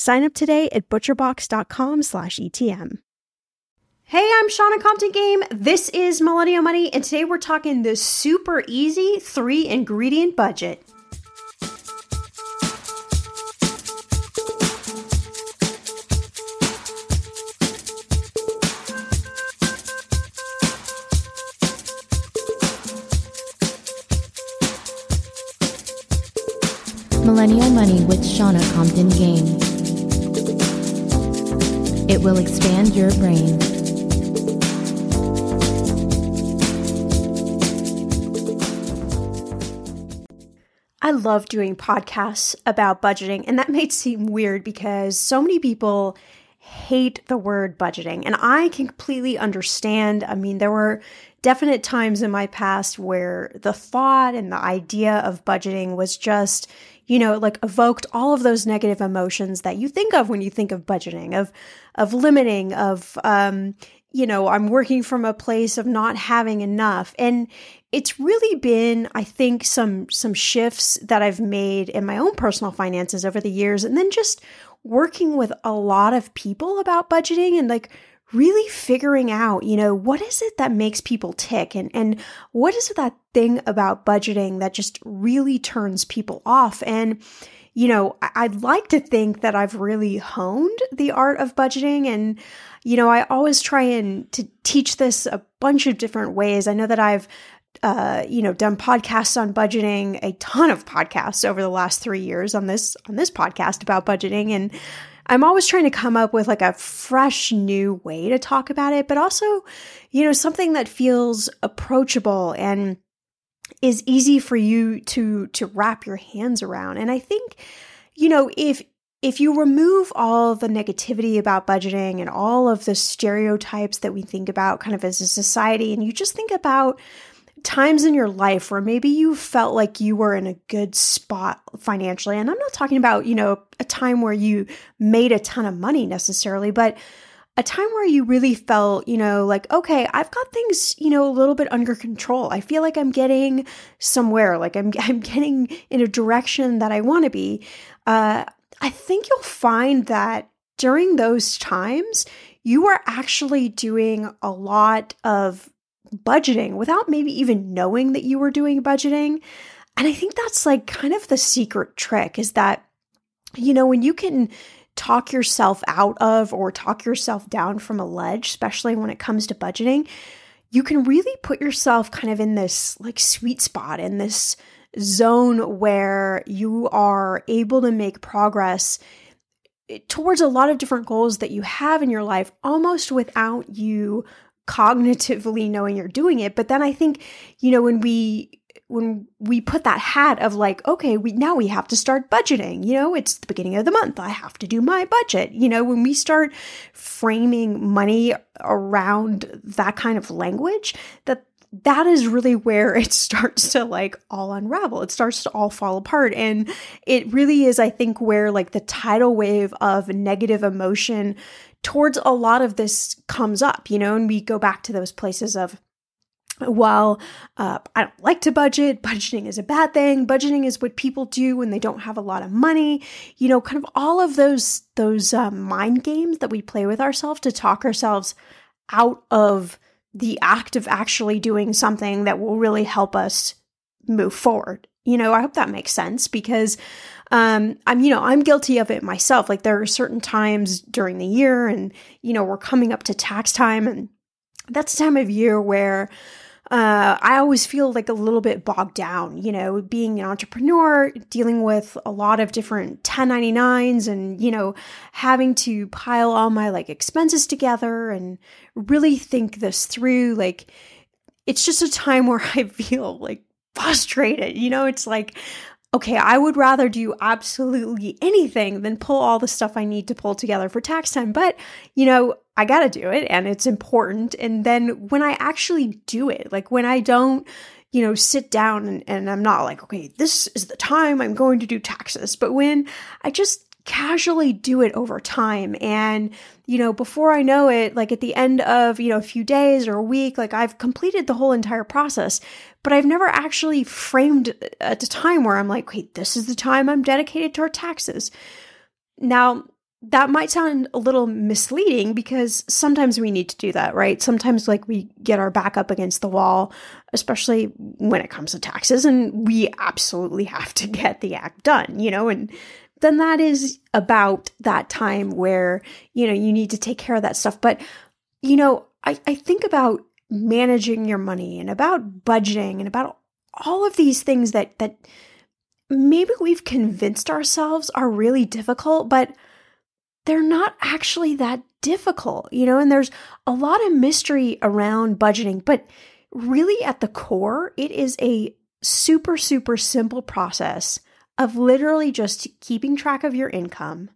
Sign up today at butcherbox.com slash ETM. Hey, I'm Shannah Compton Game. This is Millennial Money, and today we're talking the super easy three ingredient budget. Millennial Money with Shannah Compton Game. It will expand your brain. I love doing podcasts about budgeting, and that might seem weird because so many people hate the word budgeting, and I can completely understand. I mean, there were definite times in my past where the thought and the idea of budgeting was just, you know, like evoked all of those negative emotions that you think of when you think of budgeting, of of limiting, of um, you know, I'm working from a place of not having enough. And it's really been, I think, some some shifts that I've made in my own personal finances over the years, and then just working with a lot of people about budgeting and like really figuring out, you know, what is it that makes people tick? And and what is that thing about budgeting that just really turns people off? And you know, I'd like to think that I've really honed the art of budgeting. And you know, I always try and to teach this a bunch of different ways. I know that I've uh, you know, done podcasts on budgeting, a ton of podcasts over the last three years on this on this podcast about budgeting, and I'm always trying to come up with like a fresh new way to talk about it, but also, you know, something that feels approachable and is easy for you to to wrap your hands around. And I think, you know, if if you remove all the negativity about budgeting and all of the stereotypes that we think about kind of as a society, and you just think about times in your life where maybe you felt like you were in a good spot financially. And I'm not talking about, you know, a time where you made a ton of money necessarily, but a time where you really felt, you know, like, okay, I've got things, you know, a little bit under control. I feel like I'm getting somewhere, like I'm, I'm getting in a direction that I want to be. Uh, I think you'll find that during those times, you are actually doing a lot of budgeting without maybe even knowing that you were doing budgeting. And I think that's like kind of the secret trick is that, you know, when you can talk yourself out of or talk yourself down from a ledge, especially when it comes to budgeting, you can really put yourself kind of in this like sweet spot, in this zone where you are able to make progress eh, towards a lot of different goals that you have in your life almost without you cognitively knowing you're doing it. But then I think, you know, when we when we put that hat of like, okay, we now we have to start budgeting. You know, it's the beginning of the month. I have to do my budget. You know, when we start framing money around that kind of language, that that is really where it starts to like all unravel. It starts to all fall apart. And it really is, I think, where like the tidal wave of negative emotion towards a lot of this comes up, you know, and we go back to those places of, well, uh, I don't like to budget. Budgeting is a bad thing. Budgeting is what people do when they don't have a lot of money. You know, kind of all of those those um, mind games that we play with ourselves to talk ourselves out of the act of actually doing something that will really help us move forward. You know, I hope that makes sense because um, I'm, you know, I'm guilty of it myself. Like there are certain times during the year and, you know, we're coming up to tax time and that's the time of year where uh, I always feel like a little bit bogged down, you know, being an entrepreneur, dealing with a lot of different 1099s and, you know, having to pile all my like expenses together and really think this through. Like, it's just a time where I feel like frustrated. You know, it's like, okay, I would rather do absolutely anything than pull all the stuff I need to pull together for tax time. But, you know, I got to do it and it's important. And then when I actually do it, like when I don't, you know, sit down and, and I'm not like, okay, this is the time I'm going to do taxes. But when I just casually do it over time and you know before i know it like at the end of you know a few days or a week like i've completed the whole entire process but i've never actually framed at a time where i'm like wait this is the time i'm dedicated to our taxes now that might sound a little misleading because sometimes we need to do that, right? Sometimes, like, we get our back up against the wall, especially when it comes to taxes, and we absolutely have to get the act done, you know? And then that is about that time where, you know, you need to take care of that stuff. But, you know, I, I think about managing your money and about budgeting and about all of these things that, that maybe we've convinced ourselves are really difficult, but they're not actually that difficult, you know, and there's a lot of mystery around budgeting, but really at the core, it is a super, super simple process of literally just keeping track of your income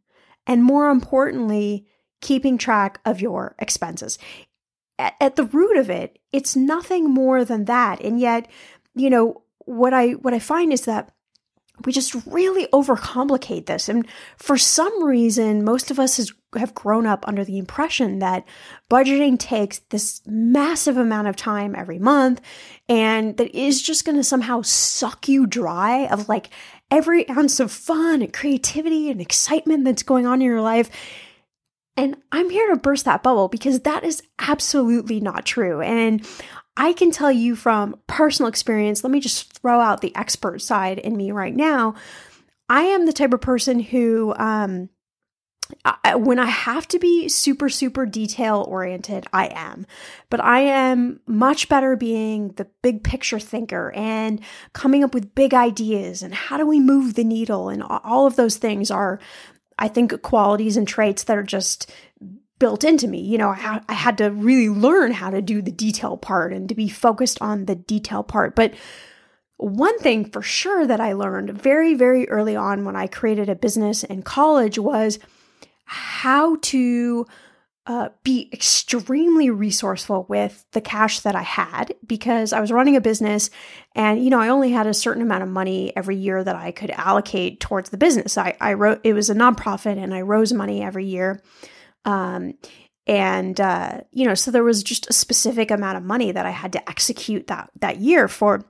and more importantly, keeping track of your expenses. At, at, the root of it, it's nothing more than that. And yet, you know, what I what I find is that we just really overcomplicate this. And for some reason, most of us has, have grown up under the impression that budgeting takes this massive amount of time every month and that is just going to somehow suck you dry of like every ounce of fun and creativity and excitement that's going on in your life. And I'm here to burst that bubble because that is absolutely not true. And I can tell you from personal experience, let me just throw out the expert side in me right now. I am the type of person who, um, I, when I have to be super, super detail oriented, I am. But I am much better being the big picture thinker and coming up with big ideas and how do we move the needle. And all of those things are, I think, qualities and traits that are just built into me. You know, I, I had to really learn how to do the detail part and to be focused on the detail part. But one thing for sure that I learned very, very early on when I created a business in college was how to uh, be extremely resourceful with the cash that I had because I was running a business and, you know, I only had a certain amount of money every year that I could allocate towards the business. I, I wrote, it was a nonprofit and I rose money every year. Um, and, uh, you know, so there was just a specific amount of money that I had to execute that, that year for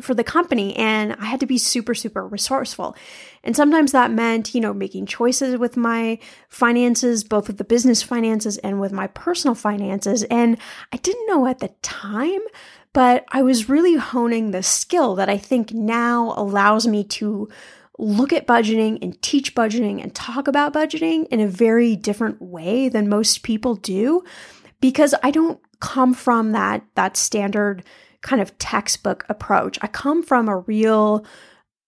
for the company and I had to be super, super resourceful. And sometimes that meant, you know, making choices with my finances, both with the business finances and with my personal finances. And I didn't know at the time, but I was really honing the skill that I think now allows me to look at budgeting and teach budgeting and talk about budgeting in a very different way than most people do because I don't come from that that standard kind of textbook approach. I come from a real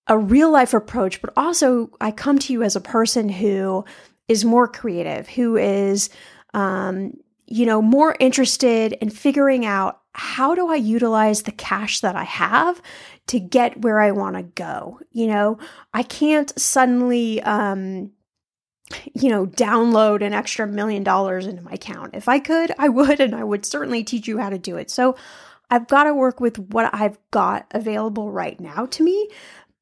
a real life approach, but also I come to you as a person who is more creative, who is um, you know, more interested in figuring out how do I utilize the cash that I have to get where I want to go. You know, I can't suddenly um you know, download an extra million dollars into my account. If I could, I would, and I would certainly teach you how to do it. So I've got to work with what I've got available right now to me,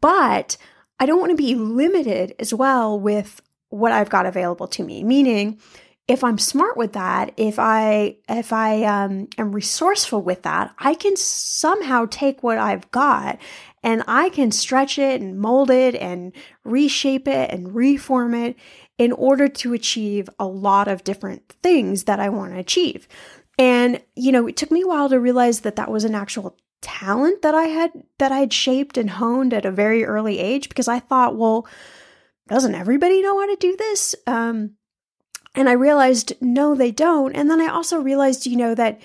but I don't want to be limited as well with what I've got available to me. Meaning, if I'm smart with that, if I if I um, am resourceful with that, I can somehow take what I've got and I can stretch it and mold it and reshape it and reform it in order to achieve a lot of different things that I want to achieve. And, you know, it took me a while to realize that that was an actual talent that I had that I had shaped and honed at a very early age because I thought, well, doesn't everybody know how to do this? Um, and I realized no, they don't. And then I also realized, you know, that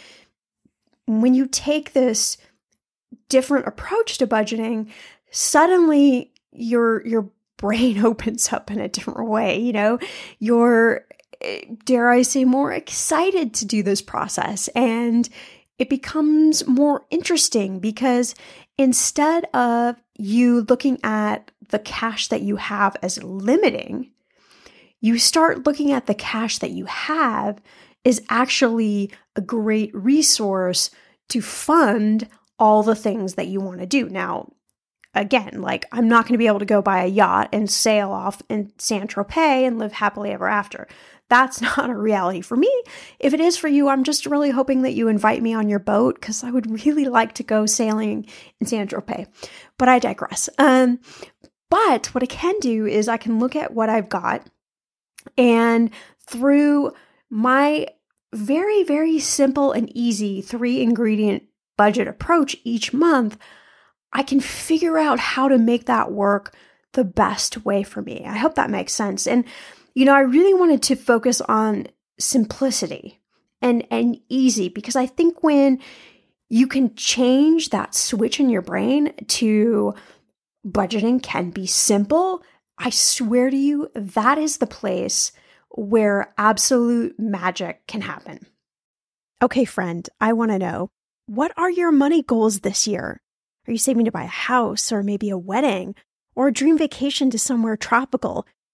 when you take this different approach to budgeting, suddenly your your brain opens up in a different way. You know, your dare I say, more excited to do this process. And it becomes more interesting because instead of you looking at the cash that you have as limiting, you start looking at the cash that you have is actually a great resource to fund all the things that you want to do. Now, again, like I'm not going to be able to go buy a yacht and sail off in Saint Tropez and live happily ever after. That's not a reality for me. If it is for you, I'm just really hoping that you invite me on your boat because I would really like to go sailing in Saint Tropez. But I digress. Um, but what I can do is I can look at what I've got and through my very, very simple and easy three ingredient budget approach each month, I can figure out how to make that work the best way for me. I hope that makes sense. And you know, I really wanted to focus on simplicity and and easy because I think when you can change that switch in your brain to budgeting can be simple, I swear to you that is the place where absolute magic can happen. Okay, friend, I want to know what are your money goals this year? Are you saving to buy a house or maybe a wedding or a dream vacation to somewhere tropical?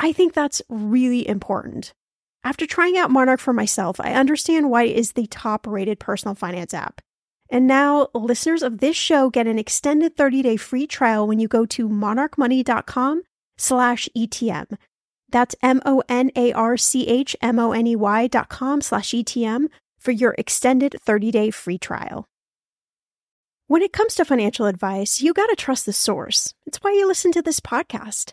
I think that's really important. After trying out Monarch for myself, I understand why it is the top rated personal finance app. And now listeners of this show get an extended 30-day free trial when you go to monarchmoney.com slash ETM. That's M-O-N-A-R-C-H-M-O-N-E-Y dot com slash ETM for your extended 30-day free trial. When it comes to financial advice, you gotta trust the source. It's why you listen to this podcast.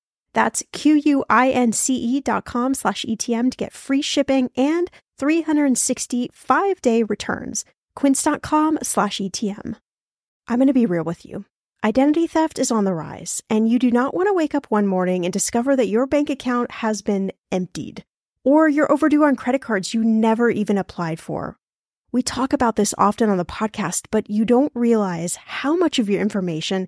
That's Q-U-I-N-C-E dot com slash ETM to get free shipping and 365 day returns. Quince.com slash ETM. I'm going to be real with you. Identity theft is on the rise, and you do not want to wake up one morning and discover that your bank account has been emptied, or you're overdue on credit cards you never even applied for. We talk about this often on the podcast, but you don't realize how much of your information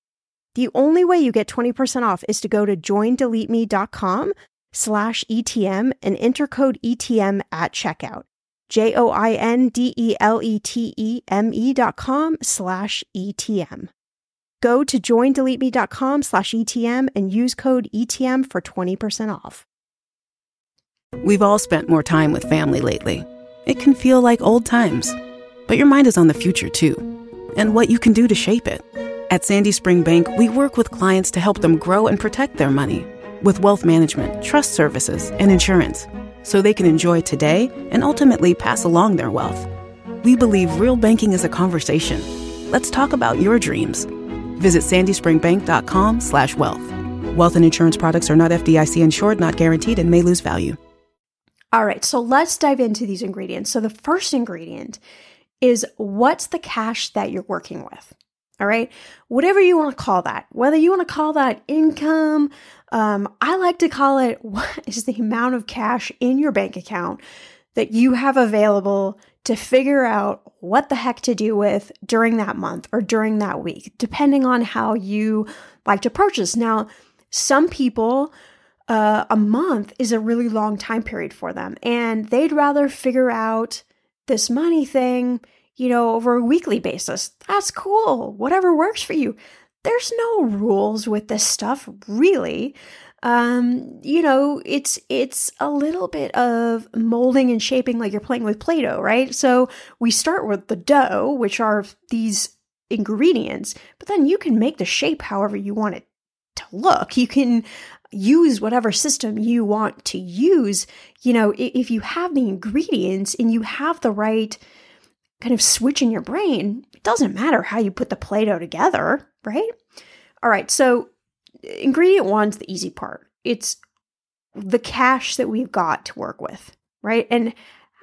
The only way you get 20% off is to go to joindeleteme.com slash ETM and enter code ETM at checkout. J O I N D E L E T E M E dot com slash ETM. Go to joindeleteme.com slash ETM and use code ETM for 20% off. We've all spent more time with family lately. It can feel like old times, but your mind is on the future too, and what you can do to shape it. At Sandy Spring Bank, we work with clients to help them grow and protect their money with wealth management, trust services, and insurance so they can enjoy today and ultimately pass along their wealth. We believe real banking is a conversation. Let's talk about your dreams. Visit sandyspringbank.com slash wealth. Wealth and insurance products are not FDIC insured, not guaranteed, and may lose value. All right, so let's dive into these ingredients. So the first ingredient is what's the cash that you're working with? All right, whatever you want to call that, whether you want to call that income, um, I like to call it what is the amount of cash in your bank account that you have available to figure out what the heck to do with during that month or during that week, depending on how you like to purchase. Now, some people, uh, a month is a really long time period for them, and they'd rather figure out this money thing, you know, over a weekly basis. That's cool. Whatever works for you. There's no rules with this stuff, really um, you know, it's it's a little bit of molding and shaping like you're playing with Play-Doh, right? So we start with the dough, which are these ingredients, but then you can make the shape however you want it to look. You can use whatever system you want to use. You know, if you have the ingredients and you have the right kind of switch in your brain, it doesn't matter how you put the Play Doh together, right? All right, so uh, ingredient one's the easy part. It's the cash that we've got to work with, right? And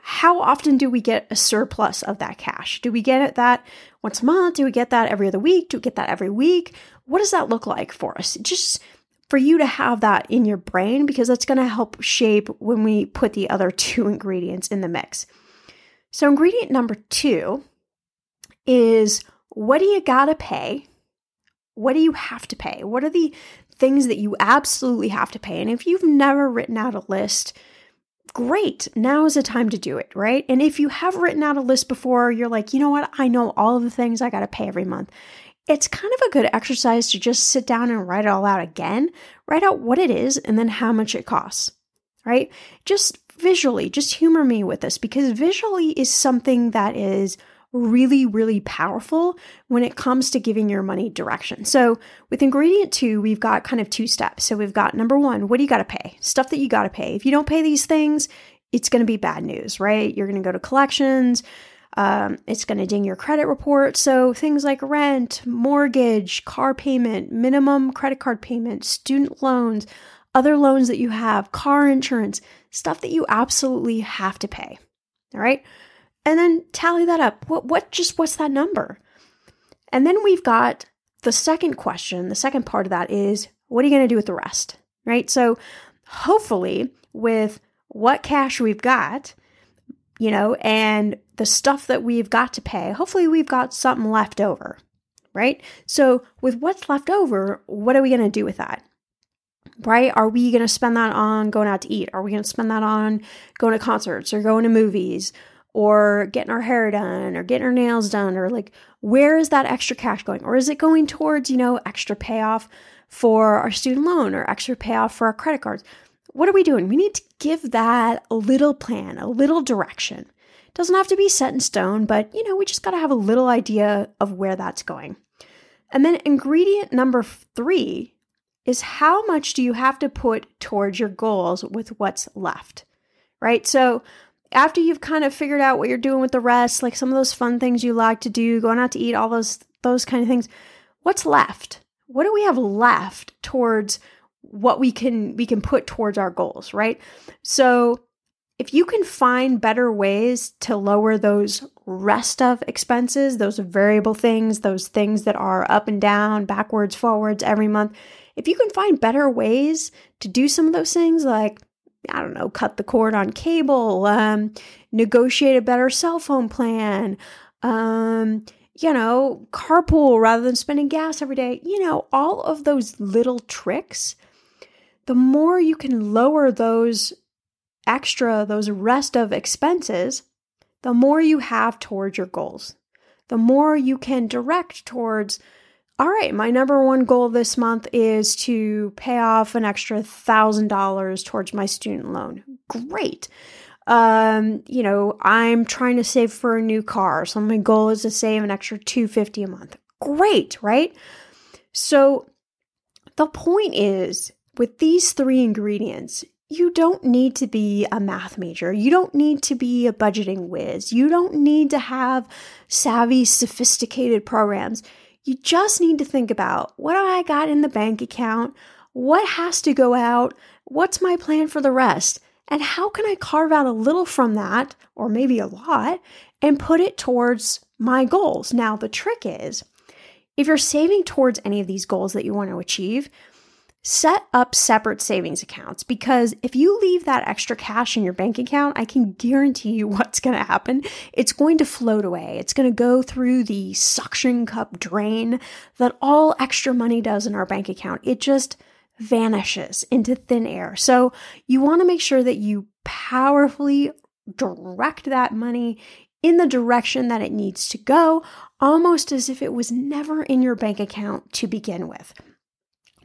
how often do we get a surplus of that cash? Do we get that once a month? Do we get that every other week? Do we get that every week? What does that look like for us? Just for you to have that in your brain because that's going to help shape when we put the other two ingredients in the mix. So, ingredient number two is what do you got to pay what do you have to pay? What are the things that you absolutely have to pay? And if you've never written out a list, great. Now is the time to do it, right? And if you have written out a list before, you're like, you know what? I know all of the things I got to pay every month. It's kind of a good exercise to just sit down and write it all out again, write out what it is and then how much it costs, right? Just visually, just humor me with this because visually is something that is really, really powerful when it comes to giving your money direction. So, with ingredient two, we've got kind of two steps. So, we've got number one, what do you got to pay? Stuff that you got to pay. If you don't pay these things, it's going to be bad news, right? You're going to go to collections. Um, it's going to ding your credit report. So, things like rent, mortgage, car payment, minimum credit card payment, student loans, other loans that you have, car insurance, stuff that you absolutely have to pay. All right and then tally that up. What what just what's that number? And then we've got the second question, the second part of that is what are you going to do with the rest? Right? So hopefully with what cash we've got, you know, and the stuff that we've got to pay, hopefully we've got something left over. Right? So with what's left over, what are we going to do with that? Right? Are we going to spend that on going out to eat? Are we going to spend that on going to concerts or going to movies or getting our hair done or getting our nails done or like where is that extra cash going? Or is it going towards you know extra payoff for our student loan or extra payoff for our credit cards? What are we doing? We need to give that a little plan a little direction. It doesn't have to be set in stone but you know we just got to have a little idea of where that's going. And then ingredient number three is how much do you have to put towards your goals with what's left right so after you've kind of figured out what you're doing with the rest, like some of those fun things you like to do, going out to eat, all those those kind of things, what's left? What do we have left towards what we can we can put towards our goals, right? So if you can find better ways to lower those rest of expenses, those variable things, those things that are up and down, backwards, forwards every month, if you can find better ways to do some of those things like I don't know, cut the cord on cable, um, negotiate a better cell phone plan, um, you know, carpool rather than spending gas every day. You know, all of those little tricks, the more you can lower those extra, those rest of expenses, the more you have towards your goals. The more you can direct towards all right, my number one goal this month is to pay off an extra thousand dollars towards my student loan. Great. Um, you know, I'm trying to save for a new car. So my goal is to save an extra 250 a month. Great, right? So the point is with these three ingredients, you don't need to be a math major. You don't need to be a budgeting whiz. You don't need to have savvy, sophisticated programs. You just need to think about what do I got in the bank account? What has to go out? What's my plan for the rest? And how can I carve out a little from that, or maybe a lot, and put it towards my goals? Now, the trick is if you're saving towards any of these goals that you want to achieve, set up separate savings accounts because if you leave that extra cash in your bank account, I can guarantee you what's going to happen. It's going to float away. It's going to go through the suction cup drain that all extra money does in our bank account. It just vanishes into thin air. So you want to make sure that you powerfully direct that money in the direction that it needs to go, almost as if it was never in your bank account to begin with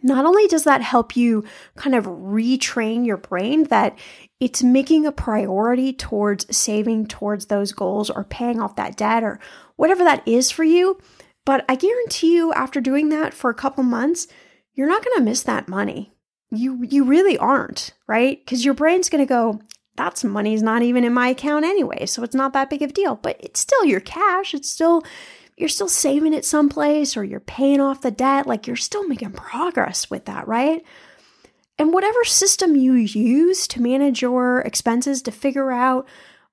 not only does that help you kind of retrain your brain that it's making a priority towards saving towards those goals or paying off that debt or whatever that is for you, but I guarantee you after doing that for a couple months, you're not going to miss that money. You you really aren't, right? Cuz your brain's going to go that's money's not even in my account anyway, so it's not that big of a deal, but it's still your cash. It's still you're still saving it someplace or you're paying off the debt, like you're still making progress with that, right? And whatever system you use to manage your expenses to figure out,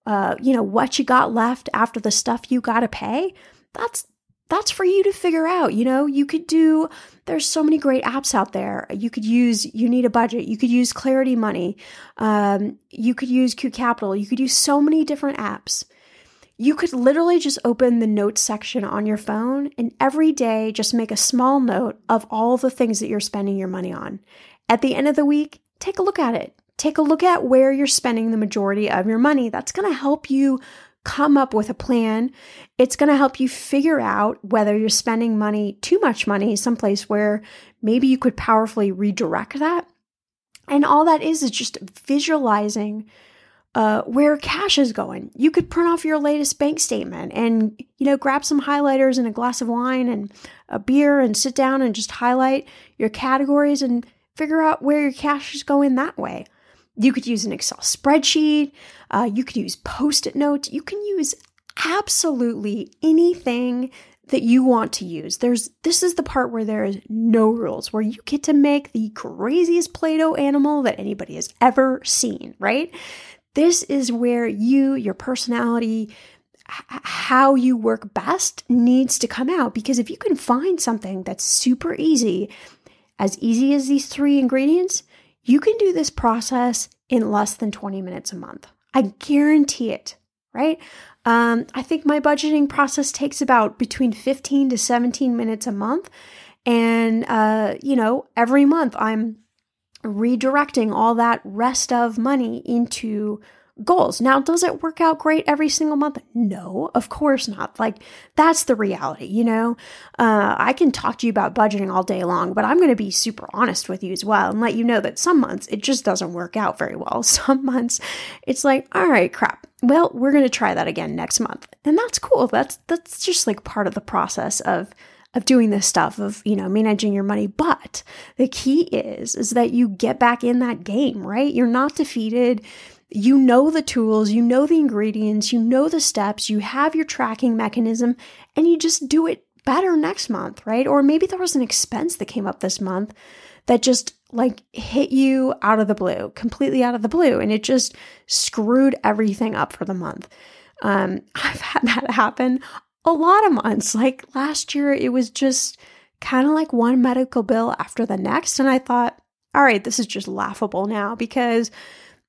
uh, you know, what you got left after the stuff you got to pay, that's that's for you to figure out. You know, you could do, there's so many great apps out there. You could use, you need a budget. You could use Clarity Money. Um, you could use Qapital. You could use so many different apps. You could literally just open the notes section on your phone and every day just make a small note of all the things that you're spending your money on. At the end of the week, take a look at it. Take a look at where you're spending the majority of your money. That's going to help you come up with a plan. It's going to help you figure out whether you're spending money, too much money, someplace where maybe you could powerfully redirect that. And all that is is just visualizing uh, where cash is going. You could print off your latest bank statement and, you know, grab some highlighters and a glass of wine and a beer and sit down and just highlight your categories and figure out where your cash is going that way. You could use an Excel spreadsheet. Uh, you could use post it notes. You can use absolutely anything that you want to use. There's this is the part where there is no rules, where you get to make the craziest Play-Doh animal that anybody has ever seen, right? This is where you, your personality, how you work best needs to come out because if you can find something that's super easy, as easy as these three ingredients, you can do this process in less than 20 minutes a month. I guarantee it, right? Um, I think my budgeting process takes about between 15 to 17 minutes a month. And, uh, you know, every month I'm redirecting all that rest of money into goals. Now, does it work out great every single month? No, of course not. Like, that's the reality, you know? Uh, I can talk to you about budgeting all day long, but I'm going to be super honest with you as well and let you know that some months it just doesn't work out very well. Some months it's like, all right, crap. Well, we're going to try that again next month. And that's cool. That's that's just like part of the process of of doing this stuff of you know managing your money. But the key is is that you get back in that game right? You're not defeated. You know the tools you know the ingredients you know the steps you have your tracking mechanism and you just do it better next month right? Or maybe there was an expense that came up this month that just like hit you out of the blue completely out of the blue and it just screwed everything up for the month. Um, I've had that happen a lot of months. Like last year, it was just kind of like one medical bill after the next. And I thought, all right, this is just laughable now because,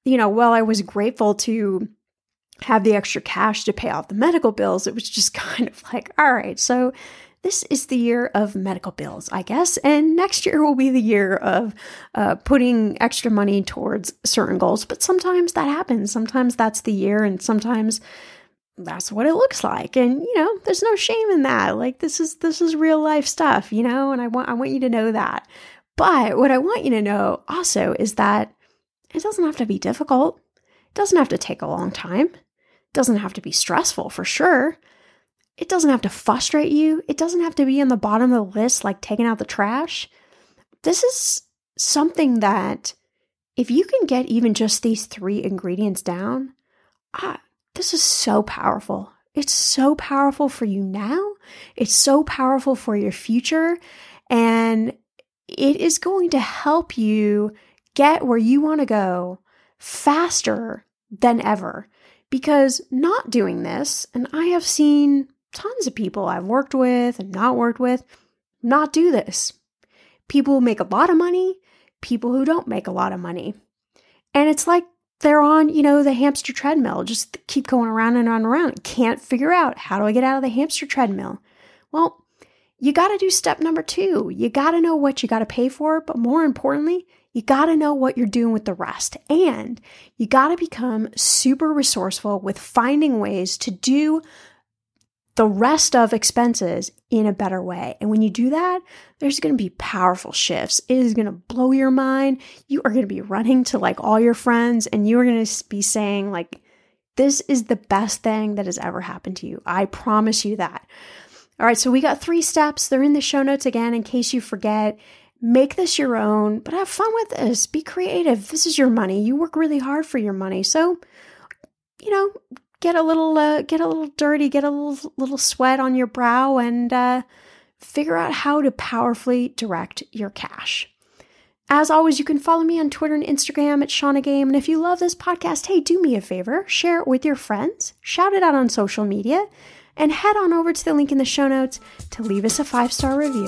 you know, while I was grateful to have the extra cash to pay off the medical bills, it was just kind of like, all right, so this is the year of medical bills, I guess. And next year will be the year of uh, putting extra money towards certain goals. But sometimes that happens. Sometimes that's the year, and sometimes that's what it looks like. And, you know, there's no shame in that. Like this is this is real life stuff, you know, and I want I want you to know that. But what I want you to know also is that it doesn't have to be difficult. It doesn't have to take a long time. It doesn't have to be stressful for sure. It doesn't have to frustrate you. It doesn't have to be on the bottom of the list like taking out the trash. This is something that if you can get even just these three ingredients down, ah, this is so powerful. It's so powerful for you now. It's so powerful for your future. And it is going to help you get where you want to go faster than ever. Because not doing this, and I have seen tons of people I've worked with and not worked with not do this. People who make a lot of money, people who don't make a lot of money. And it's like they're on, you know, the hamster treadmill, just keep going around and on and around. Can't figure out how do I get out of the hamster treadmill? Well, you got to do step number two. You got to know what you got to pay for, but more importantly, you got to know what you're doing with the rest. And you got to become super resourceful with finding ways to do the rest of expenses in a better way. And when you do that, there's going to be powerful shifts. It is going to blow your mind. You are going to be running to like all your friends and you are going to be saying like this is the best thing that has ever happened to you. I promise you that. All right, so we got 3 steps. They're in the show notes again in case you forget. Make this your own, but have fun with this. Be creative. This is your money. You work really hard for your money. So, you know, get a little uh, get a little dirty, get a little little sweat on your brow, and uh, figure out how to powerfully direct your cash. As always, you can follow me on Twitter and Instagram at Shannah Game. And if you love this podcast, hey, do me a favor, share it with your friends, shout it out on social media, and head on over to the link in the show notes to leave us a five star review.